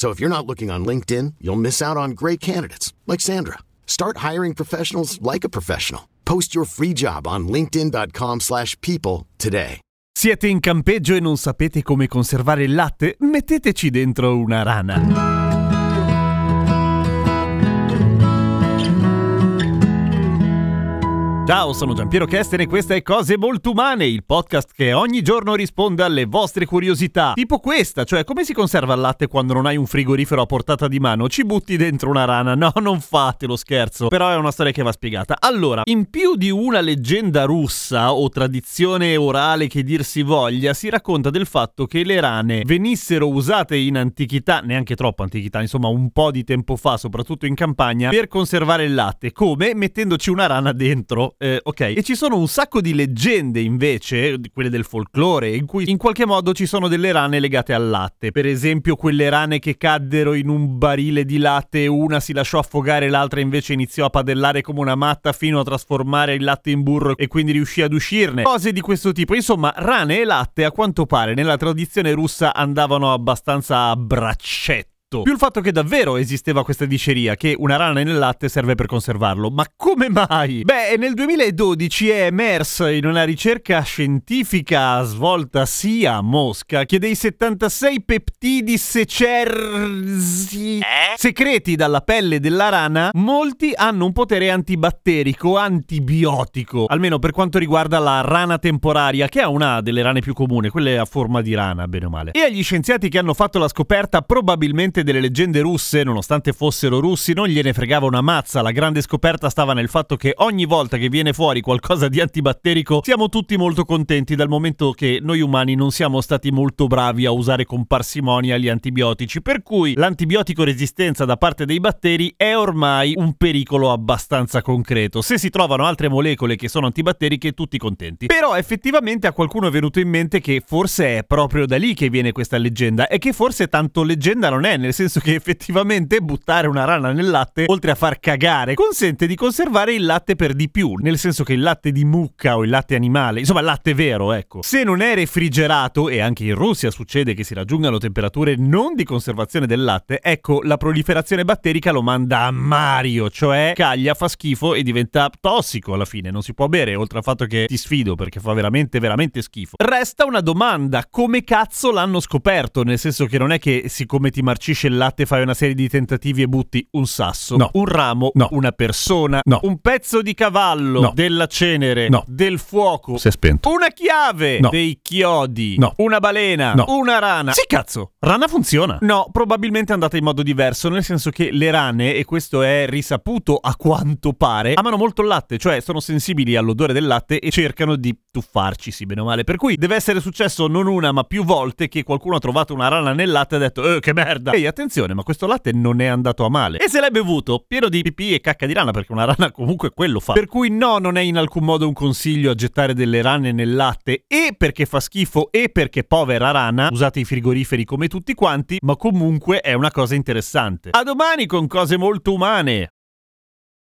So if you're not looking on LinkedIn, you'll miss out on great candidates like Sandra. Start hiring professionals like a professional. Post your free job on linkedin.com/people today. Siete in campeggio e non sapete come conservare il latte? Metteteci dentro una rana. Ciao, sono Giampiero Kesten e questa è Cose Molto Umane, il podcast che ogni giorno risponde alle vostre curiosità. Tipo questa, cioè come si conserva il latte quando non hai un frigorifero a portata di mano? Ci butti dentro una rana? No, non fate lo scherzo. Però è una storia che va spiegata. Allora, in più di una leggenda russa o tradizione orale che dir si voglia, si racconta del fatto che le rane venissero usate in antichità, neanche troppo antichità, insomma un po' di tempo fa, soprattutto in campagna, per conservare il latte. Come? Mettendoci una rana dentro eh, ok. E ci sono un sacco di leggende invece, quelle del folklore, in cui in qualche modo ci sono delle rane legate al latte. Per esempio, quelle rane che caddero in un barile di latte una si lasciò affogare, l'altra invece iniziò a padellare come una matta fino a trasformare il latte in burro e quindi riuscì ad uscirne. Cose di questo tipo. Insomma, rane e latte a quanto pare nella tradizione russa andavano abbastanza a braccetto fatto. Più il fatto che davvero esisteva questa diceria, che una rana nel latte serve per conservarlo. Ma come mai? Beh, nel 2012 è emersa in una ricerca scientifica svolta sia a Mosca che dei 76 peptidi secersi eh? secreti dalla pelle della rana, molti hanno un potere antibatterico, antibiotico, almeno per quanto riguarda la rana temporaria, che è una delle rane più comuni, quelle a forma di rana, bene o male. E agli scienziati che hanno fatto la scoperta probabilmente parte delle leggende russe, nonostante fossero russi, non gliene fregava una mazza. La grande scoperta stava nel fatto che ogni volta che viene fuori qualcosa di antibatterico siamo tutti molto contenti dal momento che noi umani non siamo stati molto bravi a usare con parsimonia gli antibiotici, per cui l'antibiotico resistenza da parte dei batteri è ormai un pericolo abbastanza concreto. Se si trovano altre molecole che sono antibatteriche, tutti contenti. Però effettivamente a qualcuno è venuto in mente che forse è proprio da lì che viene questa leggenda e che forse tanto leggenda non è, nel nel senso che effettivamente buttare una rana nel latte, oltre a far cagare, consente di conservare il latte per di più, nel senso che il latte di mucca o il latte animale, insomma il latte vero, ecco, se non è refrigerato, e anche in Russia succede che si raggiungano temperature non di conservazione del latte, ecco, la proliferazione batterica lo manda a Mario, cioè caglia, fa schifo e diventa tossico alla fine, non si può bere, oltre al fatto che ti sfido perché fa veramente, veramente schifo. Resta una domanda, come cazzo l'hanno scoperto? Nel senso che non è che siccome ti marcisce il latte fai una serie di tentativi e butti un sasso, no. un ramo, no. una persona, no. un pezzo di cavallo, no. della cenere, no. del fuoco, si è spento. una chiave, no. dei chiodi, no. una balena, no. una rana. Sì, cazzo, rana funziona. No, probabilmente è andata in modo diverso, nel senso che le rane, e questo è risaputo a quanto pare, amano molto il latte, cioè sono sensibili all'odore del latte e cercano di tuffarci, sì, bene o male. Per cui deve essere successo non una, ma più volte che qualcuno ha trovato una rana nel latte e ha detto, eh, che merda. Ehi, attenzione, ma questo latte non è andato a male. E se l'hai bevuto, pieno di pipì e cacca di rana, perché una rana comunque quello fa. Per cui no, non è in alcun modo un consiglio a gettare delle rane nel latte, e perché fa schifo, e perché povera rana, usate i frigoriferi come tutti quanti, ma comunque è una cosa interessante. A domani con cose molto umane.